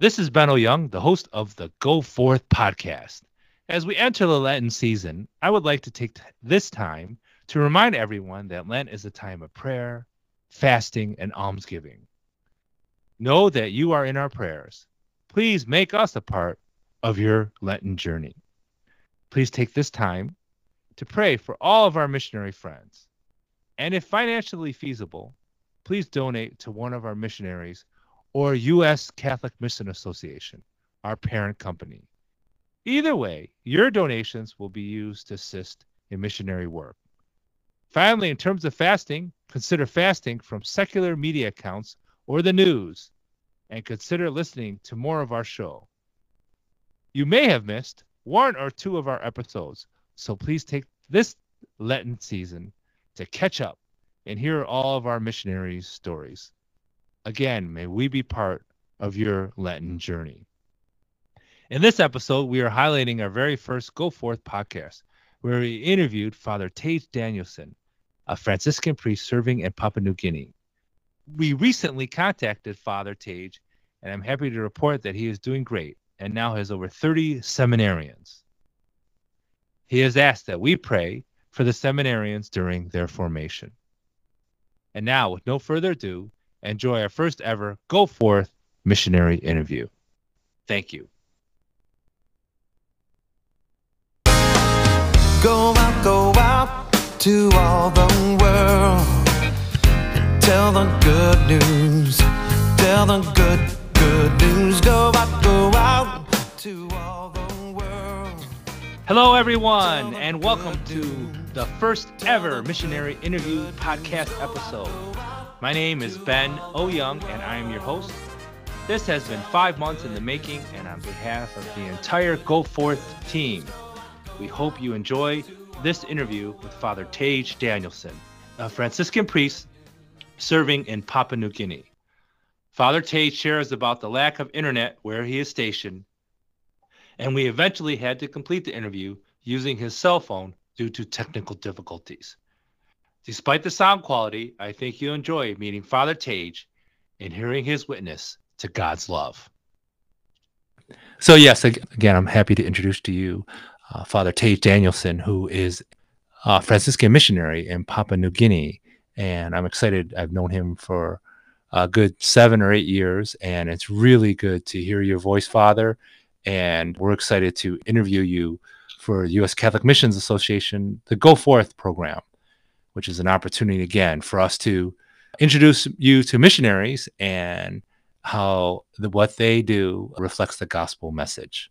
This is Ben OuYang, the host of the Go Forth podcast. As we enter the Lenten season, I would like to take t- this time to remind everyone that Lent is a time of prayer, fasting, and almsgiving. Know that you are in our prayers. Please make us a part of your Lenten journey. Please take this time to pray for all of our missionary friends. And if financially feasible, please donate to one of our missionaries or U.S. Catholic Mission Association, our parent company. Either way, your donations will be used to assist in missionary work. Finally, in terms of fasting, consider fasting from secular media accounts or the news, and consider listening to more of our show. You may have missed one or two of our episodes, so please take this Lenten season to catch up and hear all of our missionaries' stories. Again, may we be part of your Lenten journey. In this episode, we are highlighting our very first Go Forth podcast, where we interviewed Father Tage Danielson, a Franciscan priest serving in Papua New Guinea. We recently contacted Father Tage, and I'm happy to report that he is doing great and now has over 30 seminarians. He has asked that we pray for the seminarians during their formation. And now, with no further ado, enjoy our first ever Go Forth missionary interview. Thank you. Go out, go out to all the world and tell the good news. Tell the good, good news. Go out, go out to all the world. Hello, everyone, and welcome to the first ever missionary interview podcast episode. My name is Ben OuYang, and I am your host. This has been five months in the making, and on behalf of the entire Go Forth team, we hope you enjoy this interview with Father Tage Danielson, a Franciscan priest serving in Papua New Guinea. Father Tage shares about the lack of internet where he is stationed, and we eventually had to complete the interview using his cell phone due to technical difficulties. Despite the sound quality, I think you'll enjoy meeting Father Tage and hearing his witness to God's love. So, yes, again, I'm happy to introduce to you uh, Father Tage Danielson, who is a Franciscan missionary in Papua New Guinea. And I'm excited. I've known him for a good seven or eight years, and it's really good to hear your voice, Father. And we're excited to interview you for U.S. Catholic Missions Association, the Go Forth program, which is an opportunity again for us to introduce you to missionaries and how the, what they do reflects the gospel message.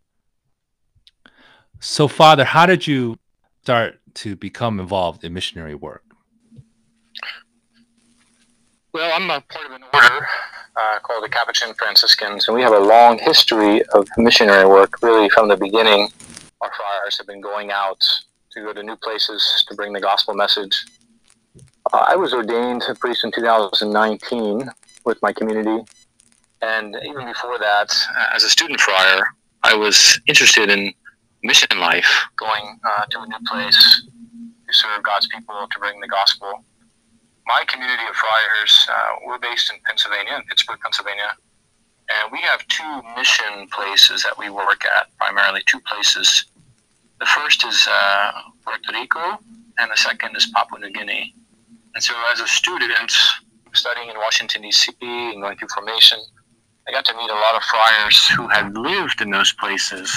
So, Father, how did you start to become involved in missionary work? Well, I'm a part of an order uh, called the Capuchin Franciscans, and we have a long history of missionary work, really from the beginning. Our friars have been going out to go to new places to bring the gospel message. Uh, I was ordained a priest in 2019 with my community, and even before that, uh, as a student friar, I was interested in mission life, going uh, to a new place to serve God's people, to bring the gospel. My community of friars, uh, we're based in Pennsylvania, in Pittsburgh, Pennsylvania, and we have two mission places that we work at, primarily two places. The first is uh, Puerto Rico, and the second is Papua New Guinea. And so, as a student studying in Washington, D.C., and going through formation, I got to meet a lot of friars who had lived in those places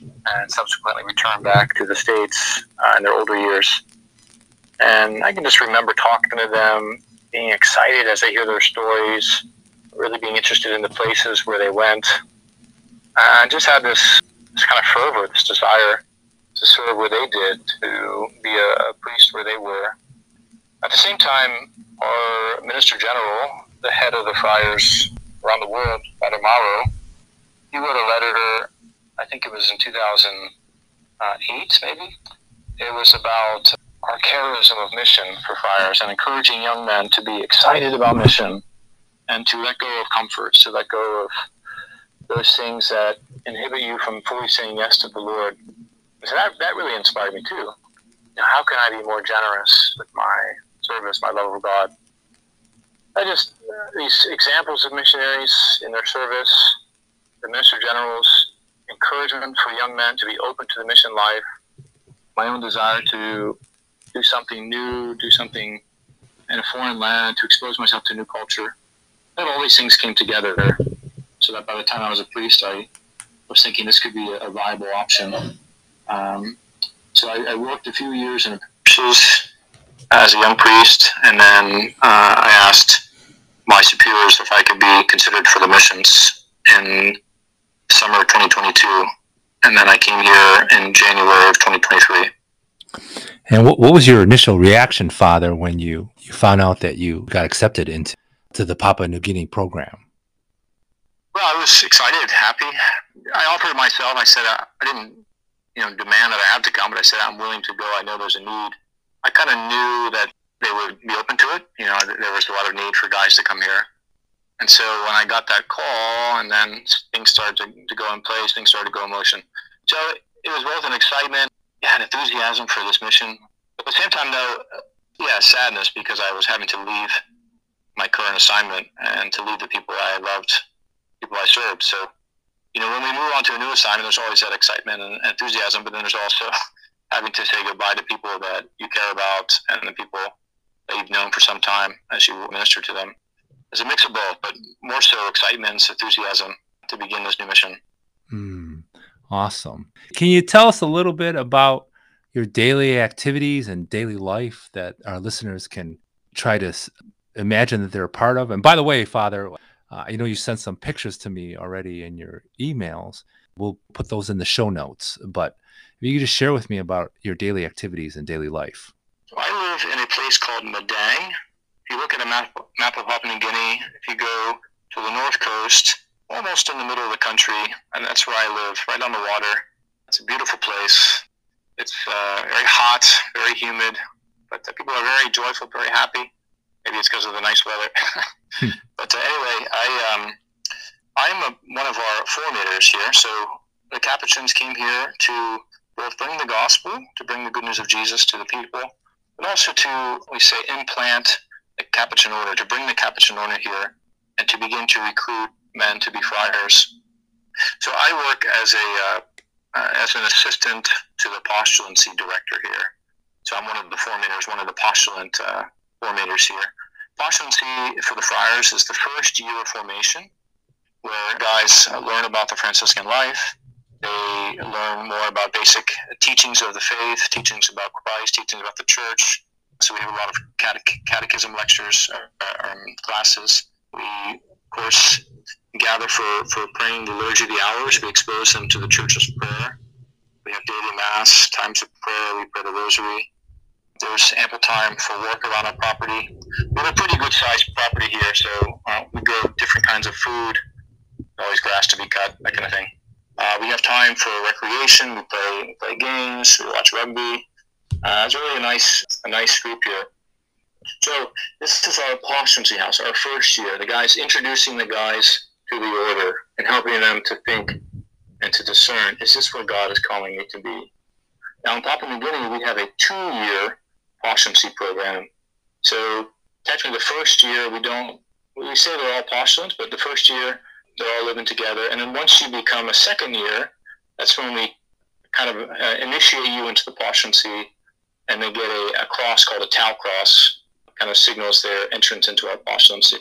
and subsequently returned back to the States uh, in their older years. And I can just remember talking to them, being excited as I hear their stories, really being interested in the places where they went. I just had this, this kind of fervor, this desire to serve where they did, to be a priest where they were. At the same time, our Minister General, the head of the friars around the world, Father Mauro, he wrote a letter I think it was in 2008, maybe. It was about our charism of mission for friars and encouraging young men to be excited about mission and to let go of comforts, to let go of those things that inhibit you from fully saying yes to the Lord. So that, that really inspired me too. Now, how can I be more generous with my service, my love of God? I just, these examples of missionaries in their service, the Minister General's encouragement for young men to be open to the mission life, my own desire to do something new, do something in a foreign land, to expose myself to new culture. And all these things came together there. so that by the time I was a priest, I was thinking this could be a, viable option. Um, so I, I, worked a few years in churches as a young priest, and then uh, I asked my superiors if I could be considered for the missions in summer 2022, and then I came here in January of 2023. And what, what was your initial reaction, Father, when you, you found out that you got accepted into to the Papua New Guinea program? Well, I was excited, happy. I offered myself. I said I, I didn't, you know, demand that I have to come, but I said I'm willing to go. I know there's a need. I kind of knew that they would be open to it. You know, there was a lot of need for guys to come here. And so when I got that call, and then things started to, to go in place, things started to go in motion. So it was both an excitement, yeah, an enthusiasm for this mission. But at the same time, though, yeah, sadness because I was having to leave my current assignment and to leave the people I loved, people I served. So, you know, when we move on to a new assignment, there's always that excitement and enthusiasm, but then there's also having to say goodbye to people that you care about and the people that you've known for some time as you minister to them. It's a mix of both, but more so excitement, enthusiasm to begin this new mission. Mm, awesome. Can you tell us a little bit about your daily activities and daily life that our listeners can try to imagine that they're a part of. And by the way, Father, uh, I know you sent some pictures to me already in your emails. We'll put those in the show notes. But if you could just share with me about your daily activities and daily life. I live in a place called Madang. If you look at a map, map of Papua New Guinea, if you go to the north coast, almost in the middle of the country, and that's where I live, right on the water. It's a beautiful place. It's uh, very hot, very humid, but the people are very joyful, very happy. Maybe it's because of the nice weather. Hmm. but uh, anyway, I um, I'm a, one of our formators here. So the Capuchins came here to both bring the gospel, to bring the good news of Jesus to the people, but also to we say implant the Capuchin order, to bring the Capuchin order here, and to begin to recruit men to be friars. So I work as a uh, uh, as an assistant to the postulancy director here. So I'm one of the formators, one of the postulant uh, formators here. Postulancy for the friars is the first year of formation where guys learn about the Franciscan life. They learn more about basic teachings of the faith, teachings about Christ, teachings about the church. So we have a lot of catech- catechism lectures, or, um, classes. We, of course, gather for, for praying the Liturgy of the Hours. We expose them to the Church's prayer. We have daily Mass, times of prayer. We pray the Rosary. There's ample time for work around our property. We have a pretty good sized property here, so uh, we grow different kinds of food, always grass to be cut, that kind of thing. Uh, we have time for recreation. We play play games. We watch rugby. Uh, it's really a nice a nice group here. So this is our postulancy house, our first year. The guys introducing the guys to the order and helping them to think and to discern: Is this where God is calling me to be? Now, in Papua New Guinea, we have a two-year postulancy program. So technically, the first year we don't we say they're all postulants, but the first year they're all living together, and then once you become a second year, that's when we kind of uh, initiate you into the postulancy, and they get a, a, cross called a Tau cross, kind of signals their entrance into our postulancy.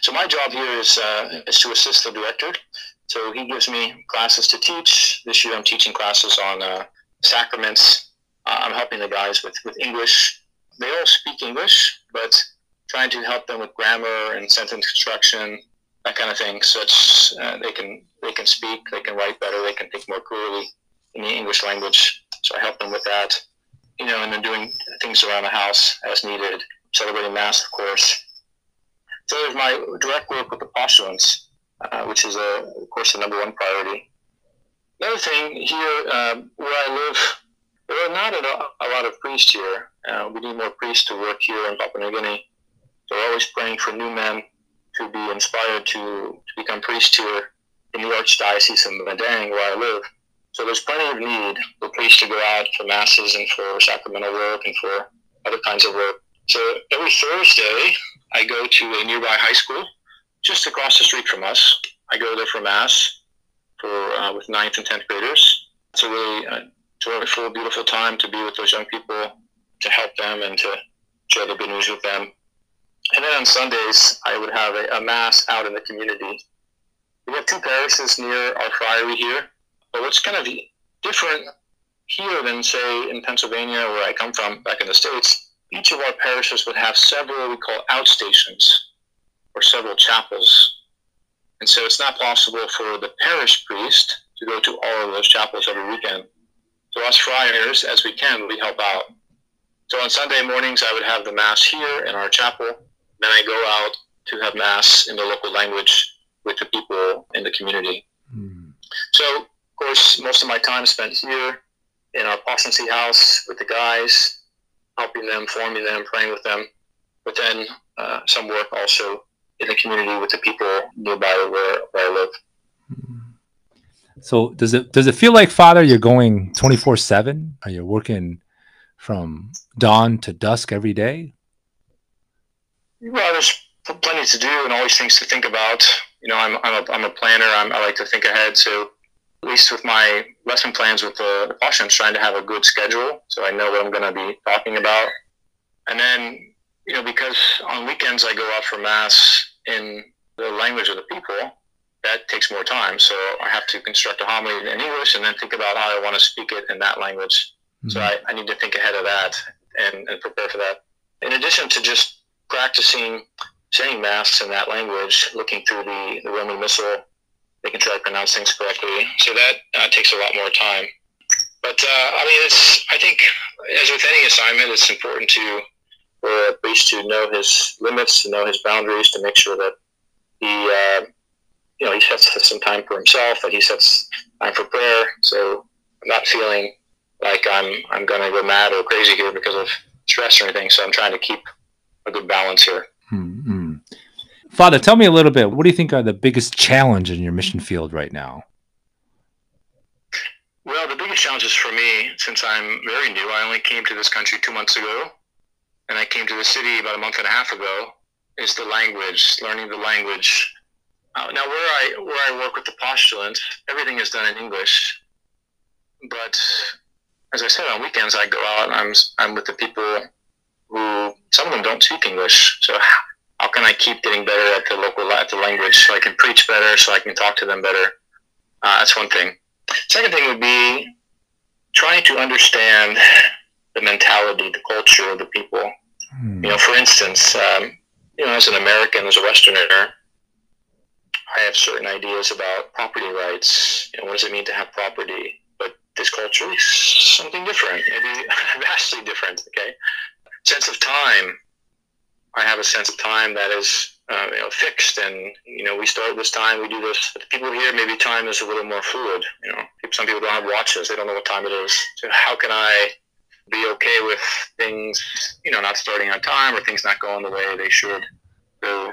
So my job here is uh, is to assist the director. So he gives me classes to teach. This year I'm teaching classes on uh, sacraments uh, I'm helping the guys with, with English. They all speak English, but trying to help them with grammar and sentence construction, that kind of thing, such uh, they can they can speak, they can write better, they can think more clearly in the English language. So I help them with that, you know, and then doing things around the house as needed, celebrating mass, of course. So there's my direct work with the postulants, uh, which is, a, of course, the number one priority. Another thing here, um, where I live, there are not a, lot of priests here. Uh, we need more priests to work here in Papua New Guinea. So we're always praying for new men to be inspired to, to become priests here in the Archdiocese of Madang, where I live. So there's plenty of need for priests to go out for masses and for sacramental work and for other kinds of work. So every Thursday, I go to a nearby high school just across the street from us. I go there for mass for uh, with ninth and tenth graders. It's a really uh, joyful, beautiful time to be with those young people, to help them, and to share the good news with them. And then on Sundays, I would have a, a mass out in the community. We have two parishes near our friary here, but what's kind of different here than say in Pennsylvania, where I come from, back in the states, each of our parishes would have several we call outstations or several chapels. And so it's not possible for the parish priest to go to all of those chapels every weekend. So us friars, as we can, we help out. So on Sunday mornings, I would have the mass here in our chapel. Then I go out to have mass in the local language with the people in the community. Mm. So, of course, most of my time spent here in our postulancy house with the guys, helping them, forming them, praying with them. But then uh, some work also in the community with the people nearby where, where I live. So does it does it feel like Father you're going 24 seven? Are you working from dawn to dusk every day? Well, there's plenty to do and always things to think about. You know, I'm, I'm, a, I'm a planner. I'm, I like to think ahead. So at least with my lesson plans with the, the I'm trying to have a good schedule so I know what I'm going to be talking about. And then, you know, because on weekends I go out for mass in the language of the people, that takes more time. So I have to construct a homily in English and then think about how I want to speak it in that language. Mm-hmm. So I, I need to think ahead of that and, and prepare for that. In addition to just practicing saying mass in that language, looking through the, the Roman Missal making sure I pronounce things correctly. So that uh, takes a lot more time. But uh, I mean, it's I think as with any assignment, it's important to for a priest to know his limits, to know his boundaries, to make sure that he uh, you know he sets some time for himself, that he sets time for prayer. So I'm not feeling like I'm I'm going to go mad or crazy here because of stress or anything. So I'm trying to keep a good balance here. Mm-hmm. Father, tell me a little bit. What do you think are the biggest challenge in your mission field right now? Well, the biggest challenges for me, since I'm very new, I only came to this country two months ago, and I came to the city about a month and a half ago, is the language, learning the language. Uh, now, where I where I work with the postulants, everything is done in English, but as I said, on weekends I go out and I'm I'm with the people who some of them don't speak English. So how can I keep getting better at the local at the language so I can preach better, so I can talk to them better? Uh, that's one thing. Second thing would be trying to understand the mentality, the culture of the people. Hmm. You know, for instance, um, you know, as an American, as a Westerner, I have certain ideas about property rights. You know, what does it mean to have property? But this culture is something different, maybe vastly different. Okay, sense of time I have a sense of time that is uh, you know fixed, and you know we start this time, we do this. But people here, maybe time is a little more fluid. You know, some people don't have watches; they don't know what time it is. So how can I be okay with things, you know, not starting on time or things not going the way they should? So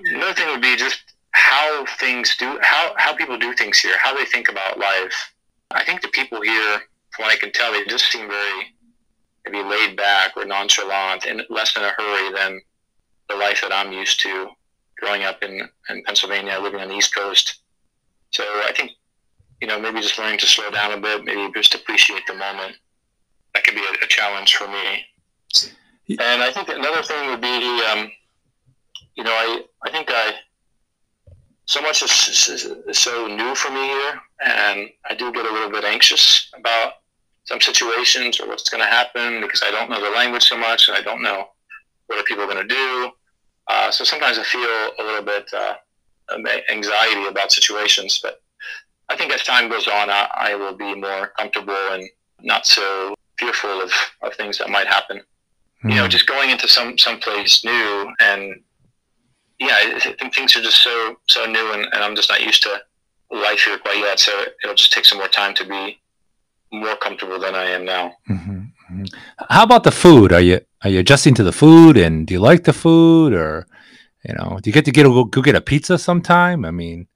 another thing would be just how things do, how how people do things here, how they think about life. I think the people here, from what I can tell, they just seem very maybe laid back or nonchalant and less in a hurry than the life that I'm used to growing up in, in Pennsylvania, living on the East Coast. So I think, you know, maybe just learning to slow down a bit, maybe just appreciate the moment. That could be a, a challenge for me. And I think another thing would be, um, you know, I, I think I, so much is, is, is so new for me here, and I do get a little bit anxious about some situations or what's going to happen because I don't know the language so much and I don't know what are people going to do. Uh, so sometimes I feel a little bit uh, anxiety about situations, but I think as time goes on, I, I, will be more comfortable and not so fearful of, of things that might happen. Mm-hmm. You know, hmm. just going into some some place new and yeah, I think things are just so so new and, and I'm just not used to life here quite yet. So it'll just take some more time to be more comfortable than I am now. Mm-hmm, mm-hmm. How about the food? Are you are you adjusting to the food, and do you like the food, or you know, do you get to get a, go get a pizza sometime? I mean,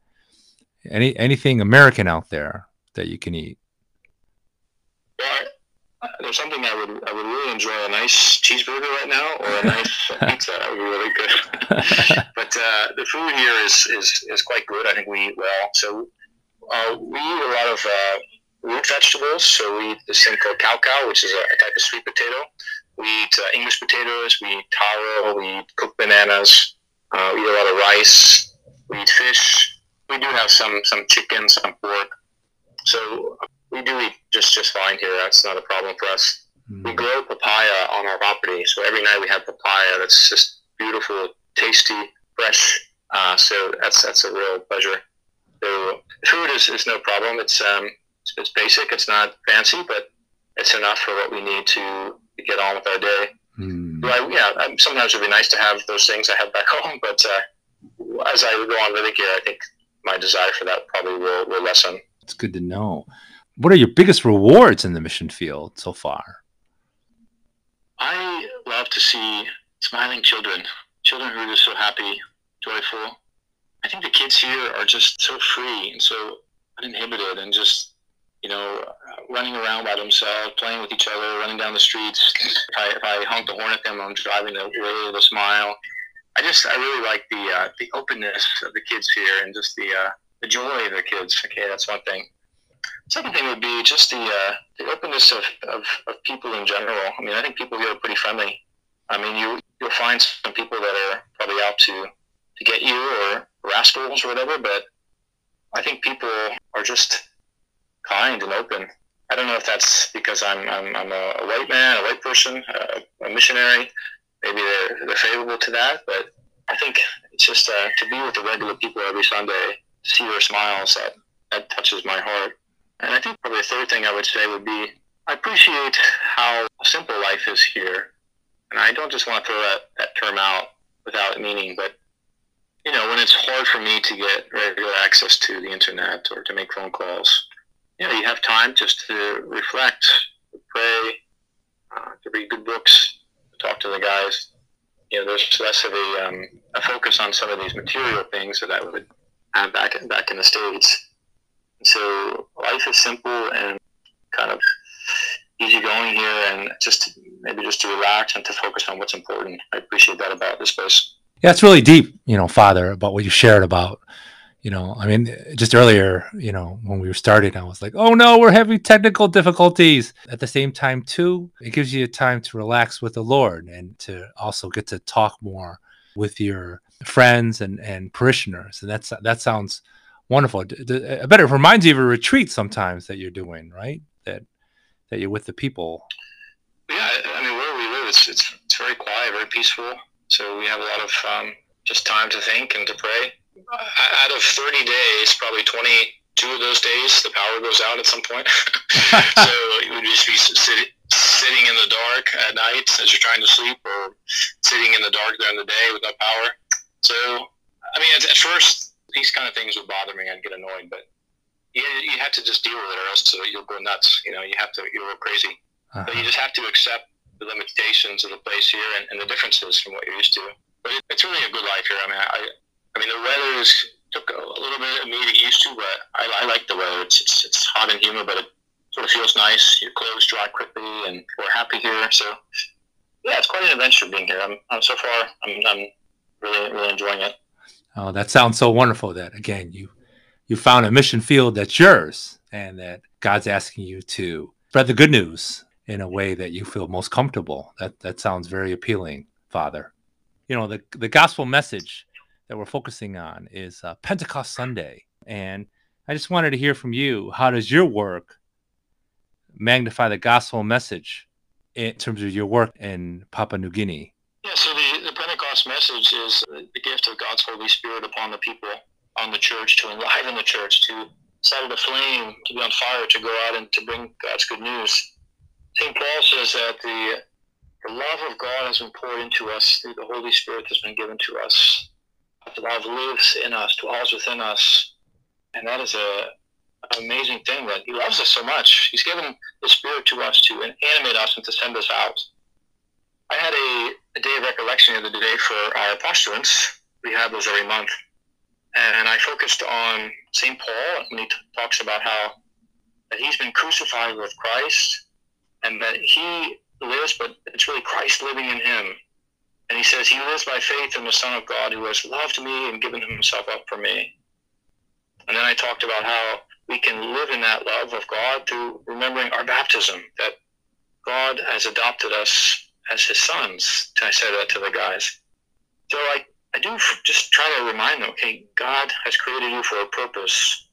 any anything American out there that you can eat? Well, there's something I would I would really enjoy a nice cheeseburger right now or a nice pizza. That would be really good. but uh, the food here is, is is quite good. I think we eat well. So uh, we eat a lot of uh, root vegetables. So we eat this thing called kaukau, which is a, a type of sweet potato. We eat uh, English potatoes. We eat taro. We eat cooked bananas. Uh, we eat a lot of rice. We eat fish. We do have some some chicken, some pork. So we do eat just just fine here. That's not a problem for us. Mm. We grow papaya on our property, so every night we have papaya. That's just beautiful, tasty, fresh. Uh, so that's that's a real pleasure. So food is, is no problem. It's um it's, it's basic. It's not fancy, but it's enough for what we need to get on with our day. Mm. I, yeah, sometimes it'd be nice to have those things I have back home, but uh, as I go on living here, I think my desire for that probably will, will lessen. It's good to know. What are your biggest rewards in the mission field so far? I love to see smiling children, children who are just so happy, joyful. I think the kids here are just so free and so uninhibited and just, you know, running around by themselves, playing with each other, running down the streets. If I, if I honk the horn at them, I'm driving away with a smile. I just, I really like the uh, the openness of the kids here and just the uh, the joy of the kids. Okay, that's one thing. Second thing would be just the uh, the openness of, of, of people in general. I mean, I think people here are pretty friendly. I mean, you you'll find some people that are probably out to to get you or rascals or whatever, but I think people are just kind and open. I don't know if that's because I'm I'm, I'm a, a white man, a white person, a, a missionary. Maybe they're, they're favorable to that, but I think it's just uh, to be with the regular people every Sunday, see their smiles, that, that touches my heart. And I think probably the third thing I would say would be I appreciate how simple life is here. And I don't just want to throw that, that term out without meaning, but you know, when it's hard for me to get regular access to the internet or to make phone calls, you you have time just to reflect, to pray, uh, to read good books, talk to the guys. You know, there's less of a, um, a focus on some of these material things that I would have back in, back in the States. So life is simple and kind of easygoing here, and just maybe just to relax and to focus on what's important. I appreciate that about this place. Yeah, it's really deep, you know, Father, about what you shared about. You know, I mean, just earlier, you know, when we were starting, I was like, "Oh no, we're having technical difficulties." At the same time, too, it gives you time to relax with the Lord and to also get to talk more with your friends and and parishioners, and that's that sounds wonderful. I bet it reminds you of a retreat sometimes that you're doing, right? That that you're with the people. Yeah, I mean, where we live, it's it's, it's very quiet, very peaceful. So we have a lot of um, just time to think and to pray. Uh, out of 30 days, probably 22 of those days, the power goes out at some point. so you would just be sitting sitting in the dark at night as you're trying to sleep, or sitting in the dark during the day with no power. So, I mean, at, at first, these kind of things would bother me. I'd get annoyed, but you, you have to just deal with it, or else you'll go nuts. You know, you have to you'll go crazy. Uh-huh. But you just have to accept the limitations of the place here and, and the differences from what you're used to. But it, it's really a good life here. I mean, I, I mean, the weather is took a little bit of me to get used to, but I, I like the weather. It's, it's it's hot and humid, but it sort of feels nice. Your clothes dry quickly, and we're happy here. So, yeah, it's quite an adventure being here. I'm, I'm so far, I'm, I'm really really enjoying it. Oh, that sounds so wonderful. That again, you you found a mission field that's yours, and that God's asking you to spread the good news in a way that you feel most comfortable. That that sounds very appealing, Father. You know, the the gospel message that we're focusing on is uh, Pentecost Sunday, and I just wanted to hear from you. How does your work magnify the gospel message in terms of your work in Papua New Guinea? Yeah, so the, the Pentecost message is the gift of God's Holy Spirit upon the people, on the church, to enliven the church, to set it aflame, to be on fire, to go out and to bring God's good news. St. Paul says that the, the love of God has been poured into us through the Holy Spirit that's been given to us. Love lives in us, dwells within us. And that is a, an amazing thing that He loves us so much. He's given the Spirit to us to animate us and to send us out. I had a, a day of recollection the other day for our postulants. We have those every month. And I focused on St. Paul when he talks about how that he's been crucified with Christ and that he lives, but it's really Christ living in him. And he says he lives by faith in the Son of God who has loved me and given himself up for me. And then I talked about how we can live in that love of God through remembering our baptism, that God has adopted us as his sons. I said that to the guys. So I, I do just try to remind them, okay, God has created you for a purpose.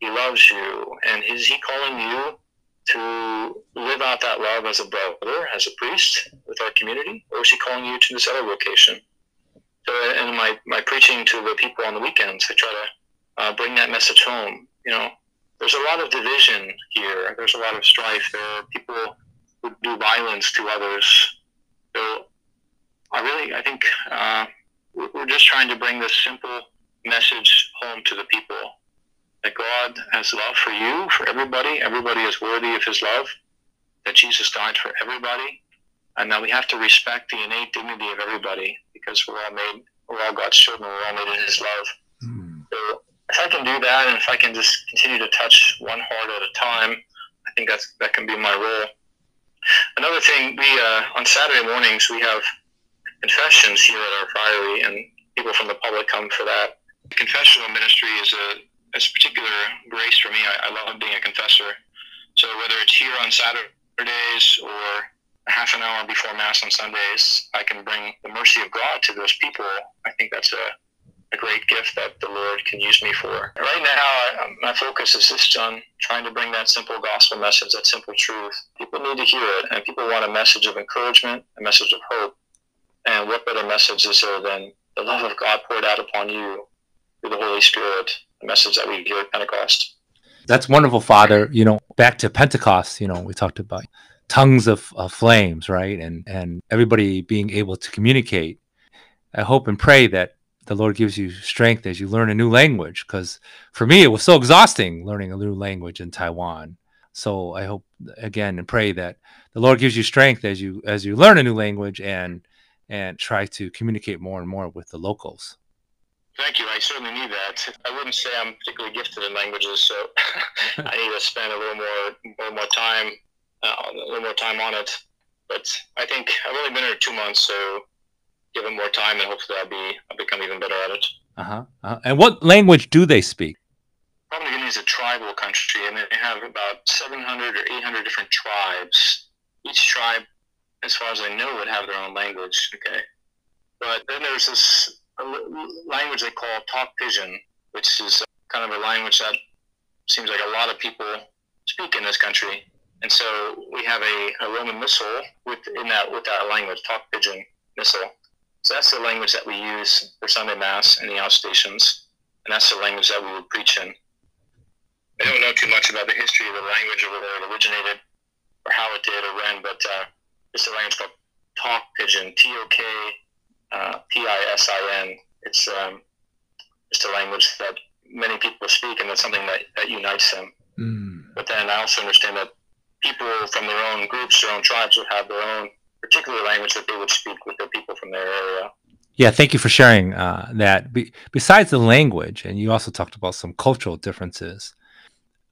He loves you. And is he calling you to live out that love as a brother, as a priest with our community? Or is he calling you to this other vocation? So in my, my preaching to the people on the weekends, I try to uh, bring that message home. You know, there's a lot of division here. There's a lot of strife. There are people who do violence to others. So I really, I think uh, we're just trying to bring this simple message home to the people that God has love for you, for everybody. Everybody is worthy of His love. That Jesus died for everybody, and that we have to respect the innate dignity of everybody because we're all made, we're all God's children. We're all made in His love. Mm. So if I can do that, and if I can just continue to touch one heart at a time, I think that's that can be my role. Another thing, we uh, on Saturday mornings we have confessions here at our priory, and people from the public come for that. The confessional ministry is a, is a particular grace for me. I, I love being a confessor. So whether it's here on Saturdays or half an hour before Mass on Sundays, I can bring the mercy of God to those people. I think that's a, a great gift that the Lord can use me for. Right now, I, my focus is just on trying to bring that simple gospel message, that simple truth. People need to hear it, and people want a message of encouragement, a message of hope. And what better message is there than the love of God poured out upon you through the Holy Spirit, message that we hear at Pentecost? That's wonderful, Father. You know, back to Pentecost, you know, we talked about tongues of, of flames, right? And and everybody being able to communicate. I hope and pray that the Lord gives you strength as you learn a new language. Because for me, it was so exhausting learning a new language in Taiwan. So I hope again and pray that the Lord gives you strength as you as you learn a new language and and try to communicate more and more with the locals. Thank you. I certainly need that. I wouldn't say I'm particularly gifted in languages, so I need to spend a little more, little more time, uh, a little more time on it. But I think I've only been here two months, so give it more time, and hopefully I'll be, I'll become even better at it. Uh-huh. uh-huh. And what language do they speak? Papua New Guinea is a tribal country, and they have about 700 or 800 different tribes. Each tribe as far as I know, would have their own language. Okay, but then there's this language they call Tok Pisin, which is kind of a language that seems like a lot of people speak in this country. And so we have a, a Roman Missal with in that with that language, Tok Pisin Missal. So that's the language that we use for Sunday Mass and the outstations, and that's the language that we would preach in. I don't know too much about the history of the language or where it originated or how it did or when, but uh, it's a language called Tok Pisin, T O K uh, P I S I N. It's um, just a language that many people speak, and it's something that, that unites them. Mm. But then I also understand that people from their own groups, their own tribes, would have their own particular language that they would speak with the people from their area. Yeah, thank you for sharing uh, that. Be- besides the language, and you also talked about some cultural differences,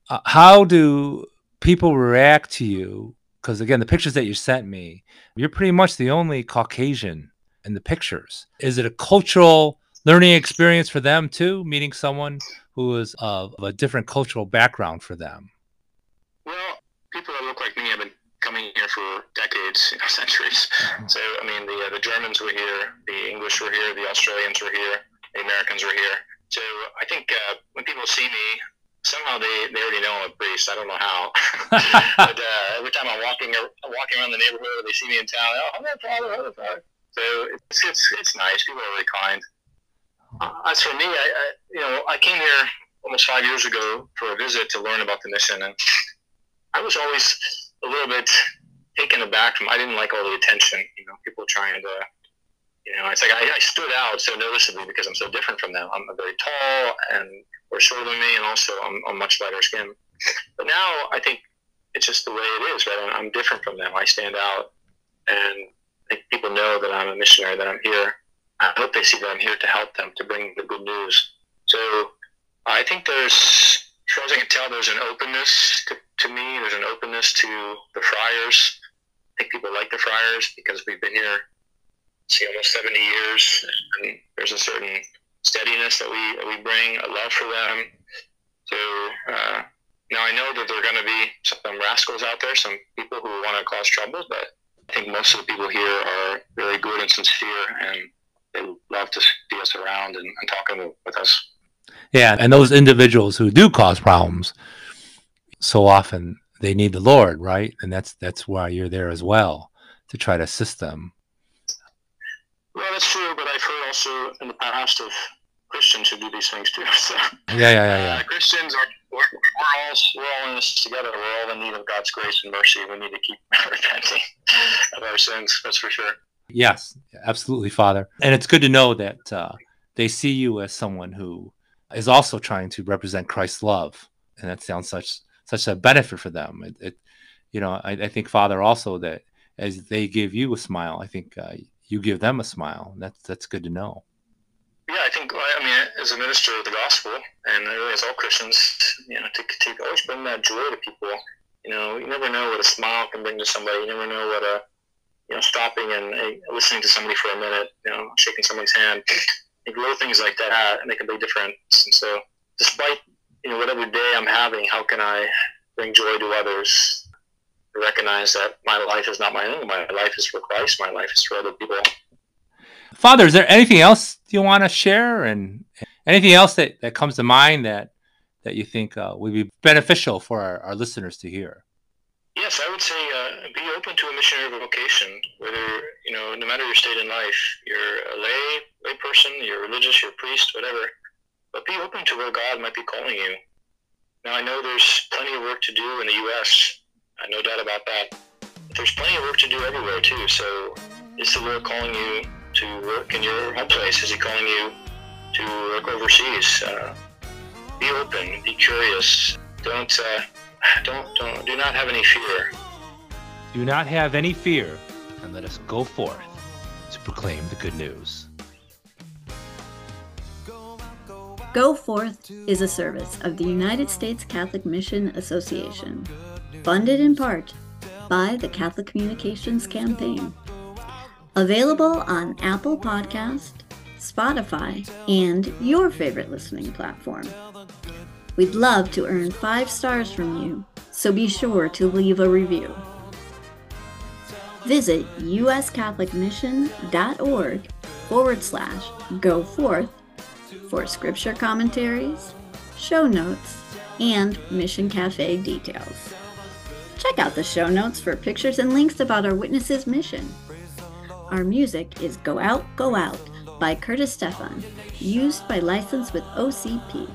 uh, how do people react to you because again, the pictures that you sent me, you're pretty much the only Caucasian in the pictures. Is it a cultural learning experience for them too, meeting someone who is of a different cultural background for them? Well, people that look like me have been coming here for decades, you know, centuries. Mm-hmm. So, I mean, the uh, the Germans were here, the English were here, the Australians were here, the Americans were here. So, I think uh, when people see me, somehow they, they already know I'm a priest. I don't know how. but uh, every time I'm walking walking around the neighborhood, they see me in town. Oh, hello, father, hello, father. So it's it's, it's nice. People are really kind. Uh, as for me, I, I you know I came here almost five years ago for a visit to learn about the mission, and I was always a little bit taken aback from. I didn't like all the attention. You know, people trying to you know, it's like I, I, stood out so noticeably because I'm so different from them. I'm very tall and or shorter than me, and also I'm, I'm much lighter skin. But now I think it's just the way it is, right? I'm different from them. I stand out, and Think people know that I'm a missionary, that I'm here. I hope they see that I'm here to help them, to bring the good news. So I think there's, as far as I can tell, there's an openness to, to me. There's an openness to the Friars. I think people like the Friars because we've been here, see, almost 70 years, and there's a certain steadiness that we that we bring, a love for them. So uh, now I know that there are going to be some rascals out there, some people who want to cause trouble, but I think most of the people here are really good and sincere, and they love to see us around and, and talking with us. Yeah, and those individuals who do cause problems, so often they need the Lord, right? And that's that's why you're there as well to try to assist them. Well, that's true, but I've heard also in the past of Christians who do these things too. So, yeah, yeah, yeah, yeah. Uh, Christians are we're, we're, all we're all in this together. We're all in need of God's grace and mercy. We need to keep repenting of our sins. That's for sure. Yes, absolutely, Father. And it's good to know that uh, they see you as someone who is also trying to represent Christ's love, and that sounds such such a benefit for them. It, it you know, I, I, think, Father, also that as they give you a smile, I think uh, you give them a smile. And that's that's good to know. Yeah, I think. I mean, as a minister of the gospel, and really as all Christians, you know, to, to always bring that joy to people. You know, you never know what a smile can bring to somebody. You never know what a you know, stopping and uh, listening to somebody for a minute, you know, shaking someone's hand, like little things like that make a big difference. And so, despite you know whatever day I'm having, how can I bring joy to others? Recognize that my life is not my own. My life is for Christ. My life is for other people. Father, is there anything else you want to share, and anything else that, that comes to mind that that you think uh, would be beneficial for our, our listeners to hear? Yes, I would say uh, be open to a missionary vocation. Whether you know, no matter your state in life, you're a lay lay person, you're religious, you're a priest, whatever. But be open to where God might be calling you. Now, I know there's plenty of work to do in the U.S. No doubt about that. There's plenty of work to do everywhere too. So, is the Lord calling you to work in your home place? Is He calling you to work overseas? Uh, be open, be curious. Don't. Uh, don't, don't, do not have any fear. Do not have any fear, and let us go forth to proclaim the good news. Go Forth is a service of the United States Catholic Mission Association, funded in part by the Catholic Communications Campaign. Available on Apple Podcast, Spotify, and your favorite listening platform. We'd love to earn five stars from you, so be sure to leave a review. Visit uscatholicmission.org forward slash go forth for scripture commentaries, show notes, and Mission Cafe details. Check out the show notes for pictures and links about our Witnesses mission. Our music is Go Out, Go Out by Curtis Stephan, used by license with OCP.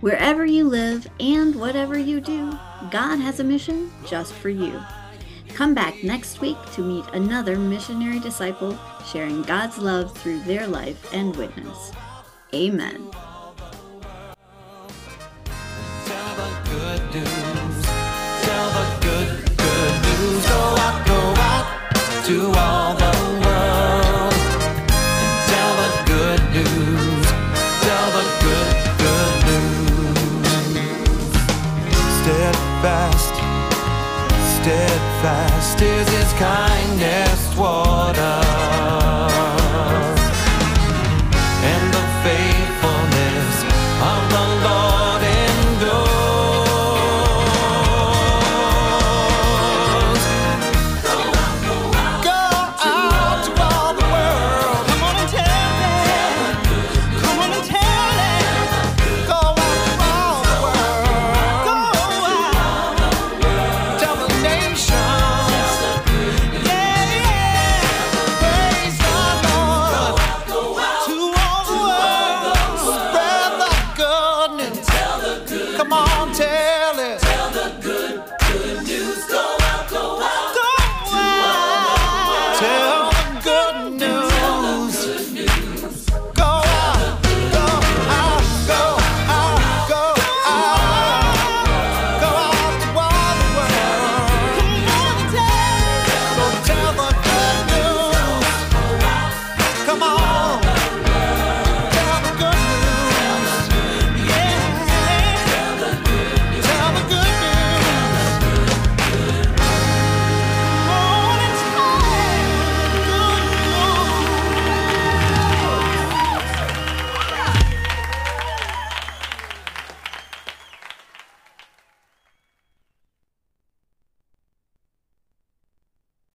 Wherever you live and whatever you do, God has a mission just for you. Come back next week to meet another missionary disciple sharing God's love through their life and witness. Amen. Is